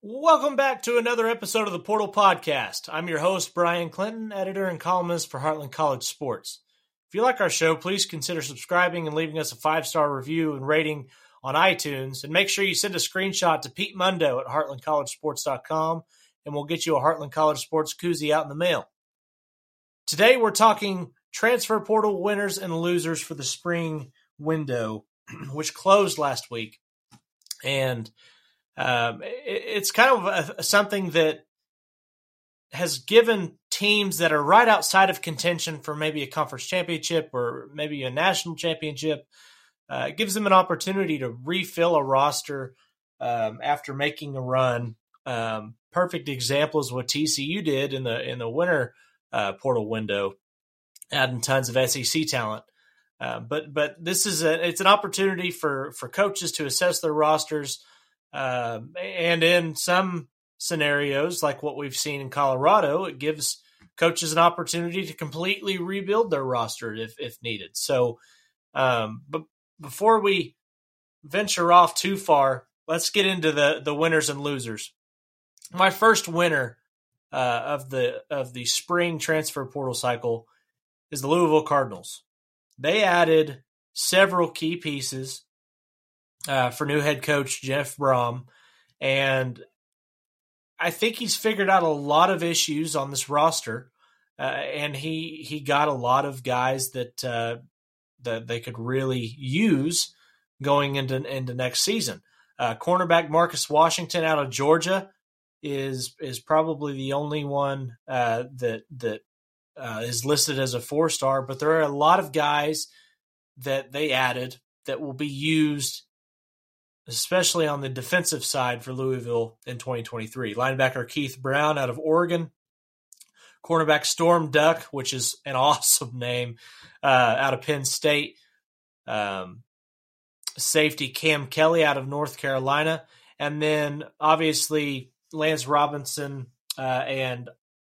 Welcome back to another episode of the Portal Podcast. I'm your host, Bryan Clinton, editor and columnist for Heartland College Sports. If you like our show, please consider subscribing and leaving us a five star review and rating on iTunes. And make sure you send a screenshot to Pete Mundo at heartlandcollegesports.com and we'll get you a Heartland College Sports koozie out in the mail. Today, we're talking transfer portal winners and losers for the spring window, which closed last week. And um, it, it's kind of a, something that has given teams that are right outside of contention for maybe a conference championship or maybe a national championship. Uh, gives them an opportunity to refill a roster um, after making a run. Um, perfect example is what TCU did in the in the winter uh, portal window, adding tons of SEC talent. Uh, but but this is a it's an opportunity for for coaches to assess their rosters, uh, and in some scenarios like what we've seen in Colorado, it gives coaches an opportunity to completely rebuild their roster if if needed. So, um, but before we venture off too far, let's get into the the winners and losers. My first winner uh, of the of the spring transfer portal cycle is the Louisville Cardinals. They added several key pieces uh, for new head coach Jeff Brohm, and I think he's figured out a lot of issues on this roster, uh, and he he got a lot of guys that uh, that they could really use going into into next season. Uh, cornerback Marcus Washington out of Georgia is is probably the only one uh, that that uh, is listed as a four star, but there are a lot of guys that they added that will be used especially on the defensive side for Louisville in 2023. Linebacker Keith Brown out of Oregon, cornerback Storm Duck, which is an awesome name, uh, out of Penn State, um, safety Cam Kelly out of North Carolina, and then obviously Lance Robinson uh, and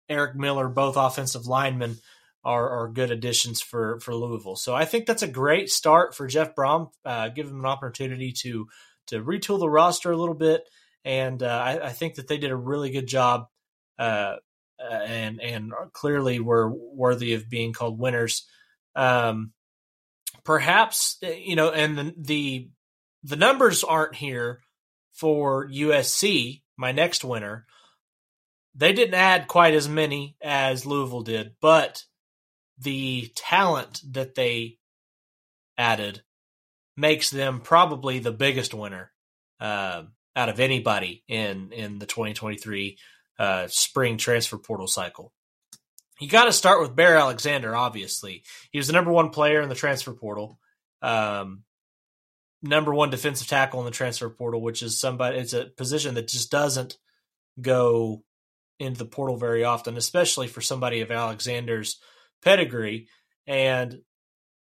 Eric Miller, both offensive linemen. Are, are, good additions for for Louisville. So I think that's a great start for Jeff Brohm. Uh, give him an opportunity to to retool the roster a little bit, and uh, I, I, think that they did a really good job, uh, uh, and and clearly were worthy of being called winners. Um, perhaps you know, and the, the the numbers aren't here for USC, my next winner. They didn't add quite as many as Louisville did, but the talent that they added makes them probably the biggest winner uh, out of anybody in in the 2023 uh, spring transfer portal cycle. You got to start with Bear Alexander. Obviously, he was the number one player in the transfer portal, um, number one defensive tackle in the transfer portal, which is somebody. It's a position that just doesn't go into the portal very often, especially for somebody of Alexander's pedigree. And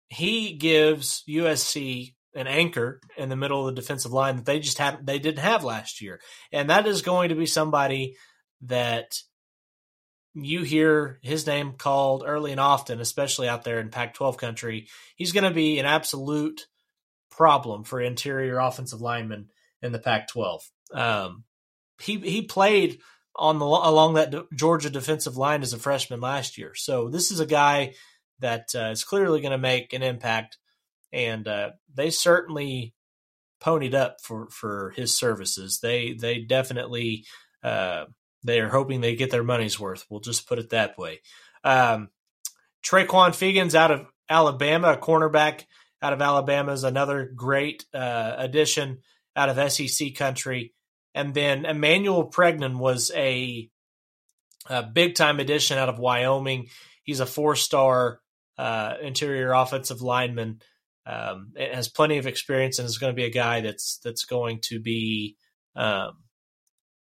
he gives USC an anchor in the middle of the defensive line that they just have they didn't have last year. And that is going to be somebody that you hear his name called early and often, especially out there in Pac 12 country. He's going to be an absolute problem for interior offensive linemen in the Pac 12. Um, he, he played on the along that Georgia defensive line as a freshman last year. So this is a guy that uh, is clearly going to make an impact and uh, they certainly ponied up for for his services. They they definitely uh, they are hoping they get their money's worth. We'll just put it that way. Um, Tre'Quon Fegans out of Alabama, a cornerback out of Alabama, is another great uh, addition out of SEC country. And then Emmanuel Pregnon was a, a big time addition out of Wyoming. He's a four star uh, interior offensive lineman um, has plenty of experience and is going to be a guy that's that's going to be um,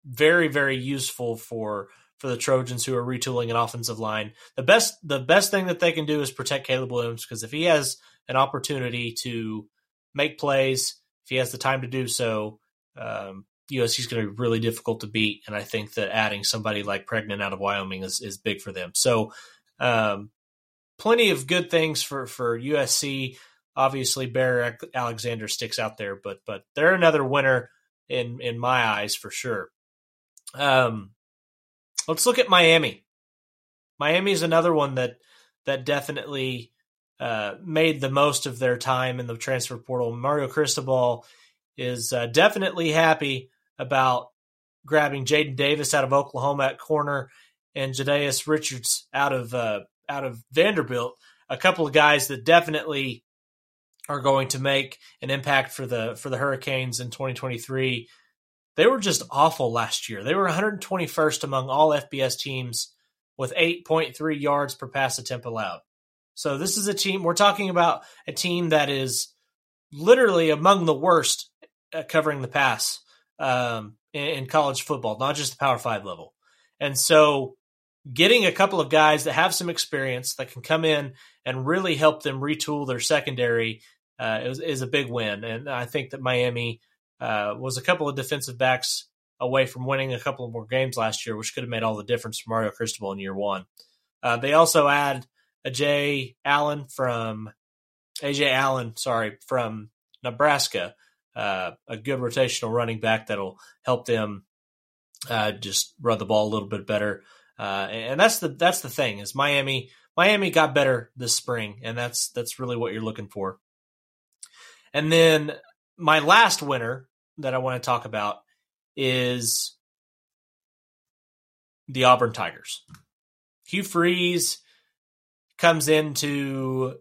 very very useful for for the Trojans who are retooling an offensive line. The best the best thing that they can do is protect Caleb Williams because if he has an opportunity to make plays, if he has the time to do so, um, USC is going to be really difficult to beat. And I think that adding somebody like Pregnon out of Wyoming is, is big for them. So, um, plenty of good things for, for USC. Obviously, Bear Alexander sticks out there, but but they're another winner in in my eyes for sure. Um, let's look at Miami. Miami is another one that that definitely uh, made the most of their time in the transfer portal. Mario Cristobal is uh, definitely happy about grabbing Jaden Davis out of Oklahoma at corner and Jadais Richards out of uh, out of Vanderbilt. A couple of guys that definitely are going to make an impact for the for the Hurricanes in 2023. They were just awful last year. They were 121st among all FBS teams with 8.3 yards per pass attempt allowed. So this is a team we're talking about a team that is literally among the worst at covering the pass um, in, in college football, not just the Power Five level. And so getting a couple of guys that have some experience that can come in and really help them retool their secondary uh, is, is, a big win. And I think that Miami uh, was a couple of defensive backs away from winning a couple of more games last year, which could have made all the difference for Mario Cristobal in year one. Uh, they also add a Jay Allen from Ajay Allen, sorry, from Nebraska, uh, a good rotational running back that'll help them uh, just run the ball a little bit better. Uh, and that's the that's the thing is Miami Miami got better this spring, and that's that's really what you're looking for. And then my last winner that I want to talk about is the Auburn Tigers. Hugh Freeze comes into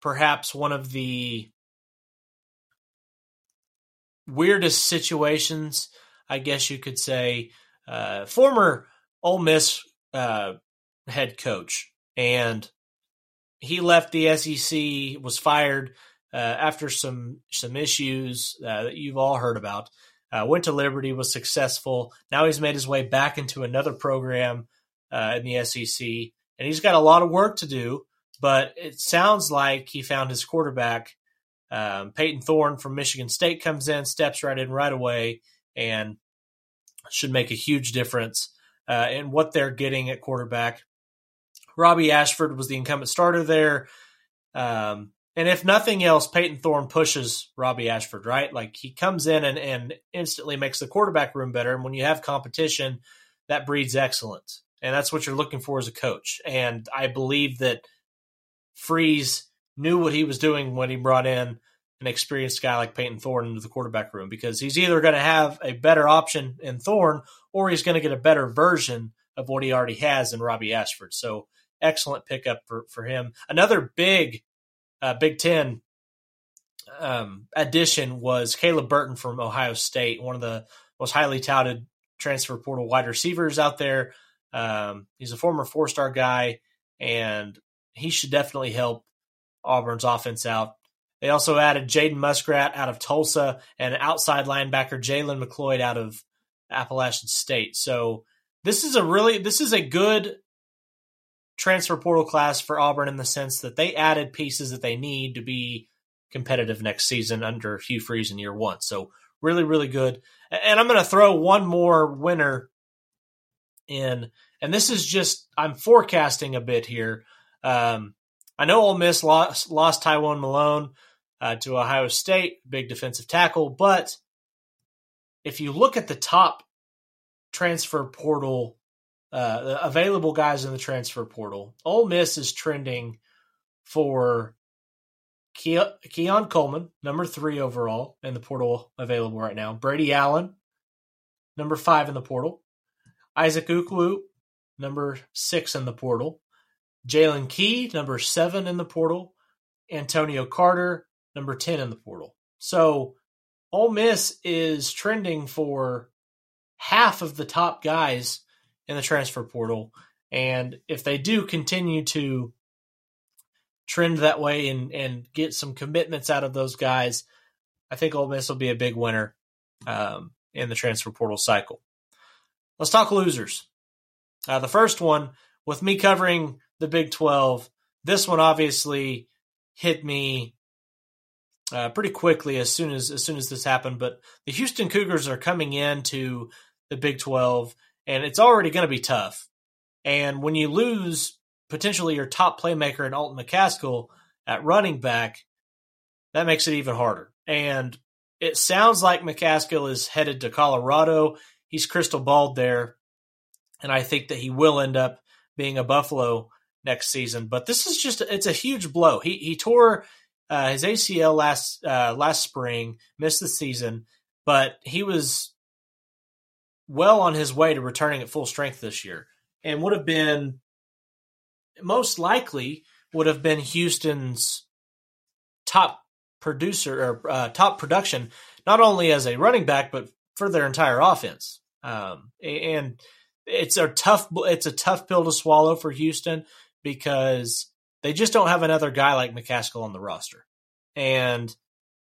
perhaps one of the weirdest situations, I guess you could say. Uh, former Ole Miss uh, head coach, and he left the SEC, was fired uh, after some some issues uh, that you've all heard about. Uh, went to Liberty, was successful. Now he's made his way back into another program uh, in the SEC, and he's got a lot of work to do. But it sounds like he found his quarterback. Um, Payton Thorne from Michigan State comes in, steps right in right away, and should make a huge difference uh, in what they're getting at quarterback. Robby Ashford was the incumbent starter there. Um, and if nothing else, Payton Thorne pushes Robby Ashford, right? Like he comes in and, and instantly makes the quarterback room better. And when you have competition, that breeds excellence. And that's what you're looking for as a coach. And I believe that Freeze knew what he was doing when he brought in an experienced guy like Payton Thorne into the quarterback room because he's either going to have a better option in Thorne or he's going to get a better version of what he already has in Robby Ashford. So excellent pickup for, for him. Another big uh, Big Ten um, addition was Caleb Burton from Ohio State, one of the most highly touted transfer portal wide receivers out there. Um, he's a former four star guy, and he should definitely help Auburn's offense out. They also added Jaden Muskrat out of Tulsa and outside linebacker Jalen McLeod out of Appalachian State. So this is a really this is a good transfer portal class for Auburn in the sense that they added pieces that they need to be competitive next season under Hugh Freeze in year one. So really, really good. And I'm going to throw one more winner in, and this is just I'm forecasting a bit here. Um, I know Ole Miss lost lost Tywone Malone uh, to Ohio State, big defensive tackle, but if you look at the top transfer portal uh, available guys in the transfer portal. Ole Miss is trending for Ke- Keon Coleman, number three overall in the portal available right now. Brady Allen, number five in the portal. Isaac Ukwu, number six in the portal. Jalen Key, number seven in the portal. Antonio Carter, number 10 in the portal. So Ole Miss is trending for half of the top guys in the transfer portal. And if they do continue to trend that way and, and get some commitments out of those guys, I think Ole Miss will be a big winner um, in the transfer portal cycle. Let's talk losers. Uh, the first one, with me covering the Big 12, this one obviously hit me uh, pretty quickly as soon as as soon as this happened. But the Houston Cougars are coming into the Big 12 and it's already going to be tough. And when you lose potentially your top playmaker in Alton McCaskill at running back, that makes it even harder. And it sounds like McCaskill is headed to Colorado. he's crystal balled there, and I think that he will end up being a Buffalo next season. But this is just it's a huge blow. He he tore uh, his ACL last uh, last spring, missed the season, but he was well on his way to returning at full strength this year, and would have been most likely would have been Houston's top producer or uh, top production, not only as a running back but for their entire offense. Um, and it's a tough it's a tough pill to swallow for Houston because they just don't have another guy like McCaskill on the roster, and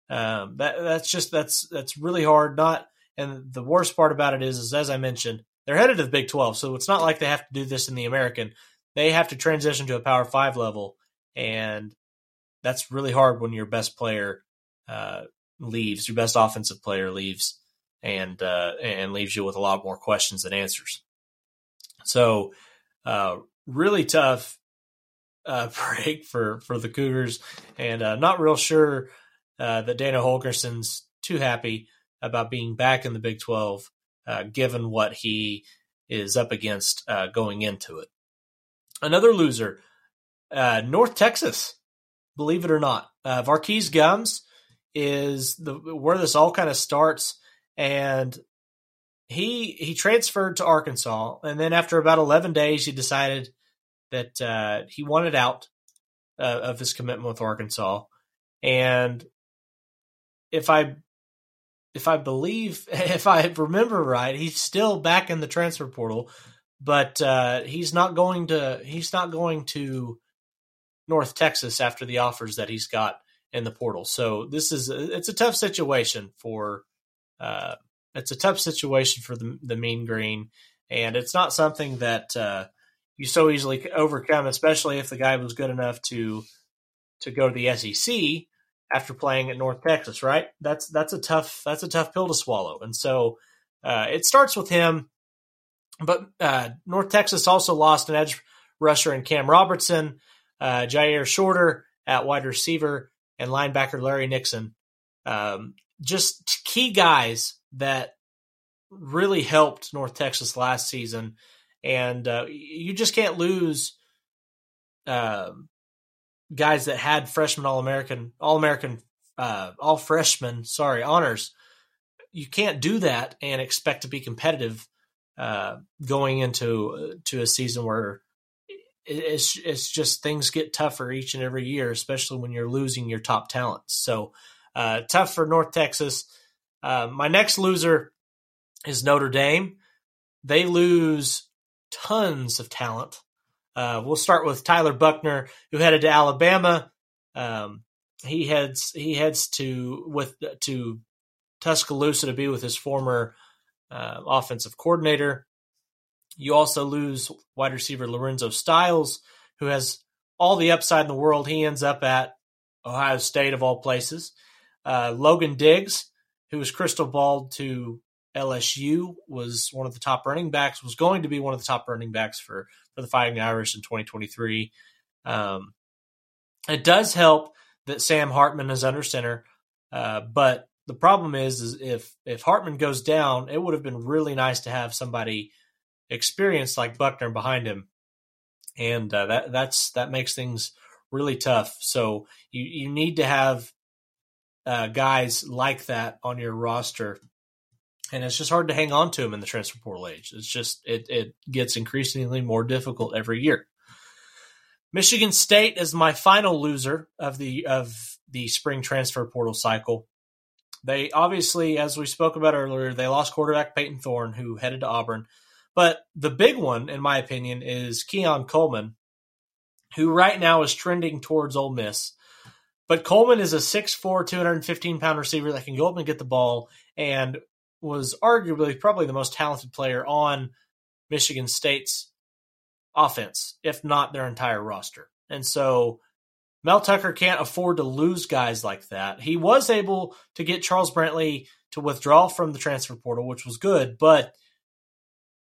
um, that that's just that's that's really hard. Not and the worst part about it is, is as I mentioned, they're headed to the Big Twelve, so it's not like they have to do this in the American. They have to transition to a Power Five level, and that's really hard when your best player uh, leaves, your best offensive player leaves, and uh, and leaves you with a lot more questions than answers. So, uh, really tough uh, break for for the Cougars, and uh, not real sure uh, that Dana Holgorsen's too happy about being back in the Big Twelve, uh, given what he is up against uh, going into it. Another loser, uh, North Texas. Believe it or not, uh, Var'Keyes Gumms is the where this all kind of starts, and he he transferred to Arkansas, and then after about eleven days, he decided that uh, he wanted out uh, of his commitment with Arkansas, and if I if I believe if I remember right, he's still back in the transfer portal, but uh, he's not going to he's not going to North Texas after the offers that he's got in the portal. So this is it's a tough situation for uh, it's a tough situation for the, the Mean Green, and it's not something that uh, you so easily overcome, especially if the guy was good enough to to go to the SEC after playing at North Texas. Right? That's that's a tough that's a tough pill to swallow, and so uh, it starts with him. But uh, North Texas also lost an edge rusher in Cam Robertson, uh, Jyaire Shorter at wide receiver, and linebacker Larry Nixon. Um, just key guys that really helped North Texas last season, and uh, you just can't lose uh, guys that had freshman All American, All American, uh, All Freshman, sorry, honors. You can't do that and expect to be competitive uh, going into to a season where it's it's just things get tougher each and every year, especially when you're losing your top talents. So uh, tough for North Texas. Uh, my next loser is Notre Dame. They lose tons of talent. Uh, we'll start with Tyler Buchner, who headed to Alabama. Um, he heads he heads to with to Tuscaloosa to be with his former uh, offensive coordinator. You also lose wide receiver Lorenzo Styles, who has all the upside in the world. He ends up at Ohio State of all places. Uh, Logan Diggs, who was crystal balled to LSU, was one of the top running backs, was going to be one of the top running backs for, for the Fighting Irish in 2023. Um, it does help that Sam Hartman is under center, uh, but the problem is, is if if Hartman goes down, it would have been really nice to have somebody experienced like Buchner behind him, and uh, that that's that makes things really tough. So you you need to have uh, guys like that on your roster. And it's just hard to hang on to them in the transfer portal age. It's just it it gets increasingly more difficult every year. Michigan State is my final loser of the of the spring transfer portal cycle. They obviously, as we spoke about earlier, they lost quarterback Payton Thorne, who headed to Auburn. But the big one, in my opinion, is Keon Coleman, who right now is trending towards Ole Miss. But Coleman is a 6'4, 215 pound receiver that can go up and get the ball and was arguably probably the most talented player on Michigan State's offense, if not their entire roster. And so Mel Tucker can't afford to lose guys like that. He was able to get Charles Brantley to withdraw from the transfer portal, which was good, but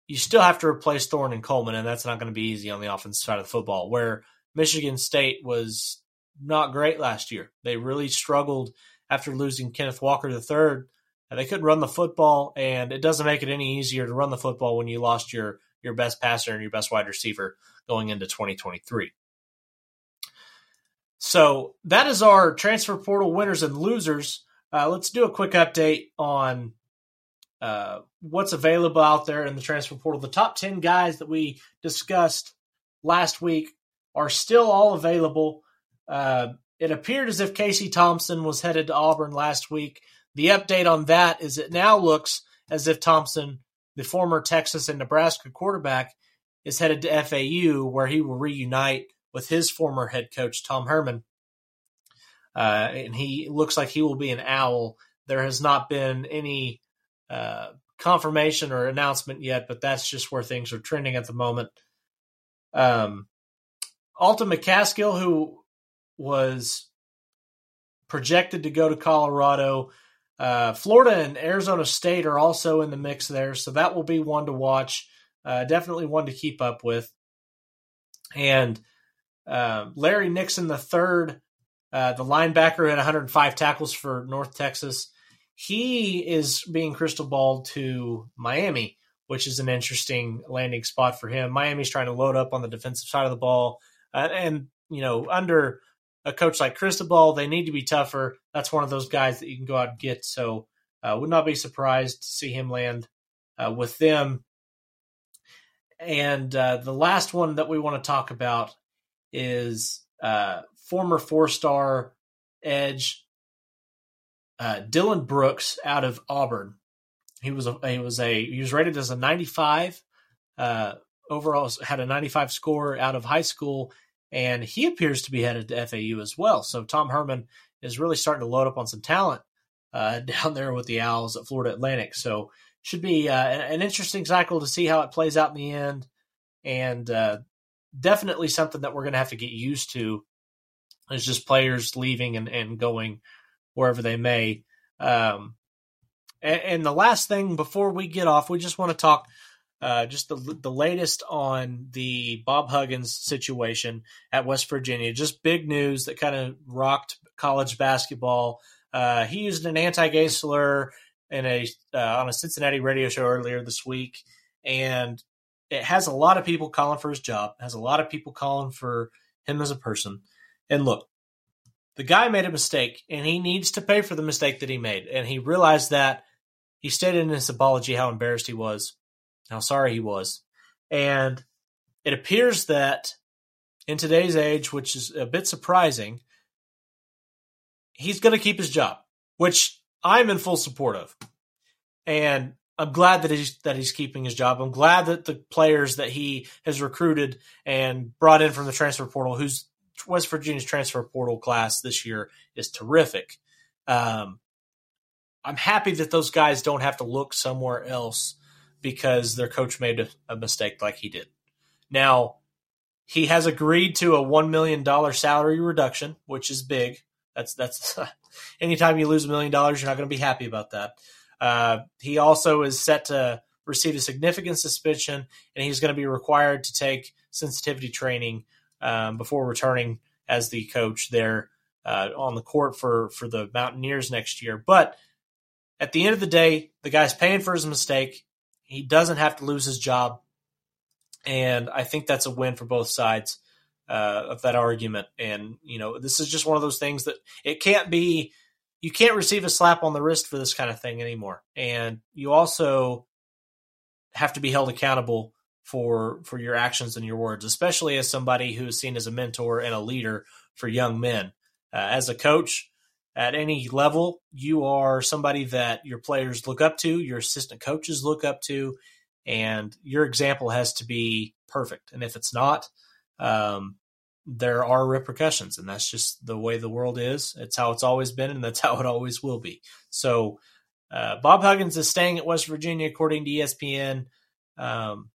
you still have to replace Thorne and Coleman, and that's not going to be easy on the offensive side of the football, where Michigan State was not great last year. They really struggled after losing Kenneth Walker III they couldn't run the football, and it doesn't make it any easier to run the football when you lost your your best passer and your best wide receiver going into 2023. So that is our transfer portal winners and losers. Uh, let's do a quick update on uh, what's available out there in the transfer portal. The top 10 guys that we discussed last week are still all available. Uh, it appeared as if Casey Thompson was headed to Auburn last week. The update on that is it now looks as if Thompson, the former Texas and Nebraska quarterback, is headed to FAU, where he will reunite with his former head coach, Tom Herman. Uh, and he looks like he will be an owl. There has not been any uh, confirmation or announcement yet, but that's just where things are trending at the moment. Um, Alton McCaskill, who was projected to go to Colorado, uh, Florida and Arizona State are also in the mix there, so that will be one to watch. Uh, definitely one to keep up with. And uh, Larry Nixon the third, uh, the linebacker had 105 tackles for North Texas. He is being crystal balled to Miami, which is an interesting landing spot for him. Miami's trying to load up on the defensive side of the ball, uh, and you know under a coach like Cristobal, they need to be tougher. That's one of those guys that you can go out and get. So, uh, would not be surprised to see him land uh, with them. And uh, the last one that we want to talk about is uh, former four star edge uh, Dylan Brooks out of Auburn. He was a, he was a he was rated as a 95 uh, overall had a 95 score out of high school and he appears to be headed to FAU as well. So Tom Herman is really starting to load up on some talent uh, down there with the Owls at Florida Atlantic. So should be uh, an interesting cycle to see how it plays out in the end, and uh, definitely something that we're going to have to get used to. Is just players leaving and, and going wherever they may. Um, and, and, the last thing before we get off, we just want to talk uh, just the the latest on the Bob Huggins situation at West Virginia. Just big news that kind of rocked college basketball. Uh, he used an anti-gay slur in a uh, on a Cincinnati radio show earlier this week, and it has a lot of people calling for his job. Has a lot of people calling for him as a person. And look, the guy made a mistake, and he needs to pay for the mistake that he made. And he realized that. He stated in his apology how embarrassed he was, how sorry he was, and it appears that in today's age, which is a bit surprising, he's going to keep his job, which I'm in full support of. And I'm glad that he's that he's keeping his job. I'm glad that the players that he has recruited and brought in from the transfer portal, who's West Virginia's transfer portal class this year is terrific. Um, I'm happy that those guys don't have to look somewhere else because their coach made a, a mistake like he did. Now, he has agreed to a one million dollar salary reduction, which is big. That's that's anytime you lose a million dollars, you're not going to be happy about that. Uh, he also is set to receive a significant suspension, and he's going to be required to take sensitivity training um, before returning as the coach there uh, on the court for for the Mountaineers next year. But at the end of the day, the guy's paying for his mistake. He doesn't have to lose his job, and I think that's a win for both sides uh, of that argument. And you know, this is just one of those things that it can't be. You can't receive a slap on the wrist for this kind of thing anymore. And you also have to be held accountable for for your actions and your words, especially as somebody who is seen as a mentor and a leader for young men. Uh, as a coach at any level, you are somebody that your players look up to, your assistant coaches look up to, and your example has to be perfect. And if it's not, um, there are repercussions, and that's just the way the world is. It's how it's always been, and that's how it always will be. So, uh, Bob Huggins is staying at West Virginia, according to ESPN. Um,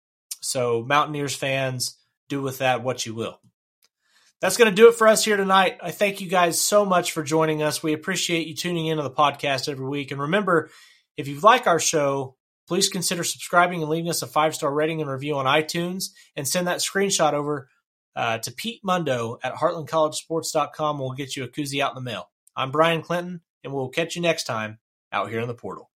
so, Mountaineers fans, do with that what you will. That's going to do it for us here tonight. I thank you guys so much for joining us. We appreciate you tuning into the podcast every week. And remember, if you like our show, please consider subscribing and leaving us a five star rating and review on iTunes and send that screenshot over uh, to Pete Mundo at heartlandcollegesports.com. We'll get you a koozie out in the mail. I'm Bryan Clinton, and we'll catch you next time out here in the portal.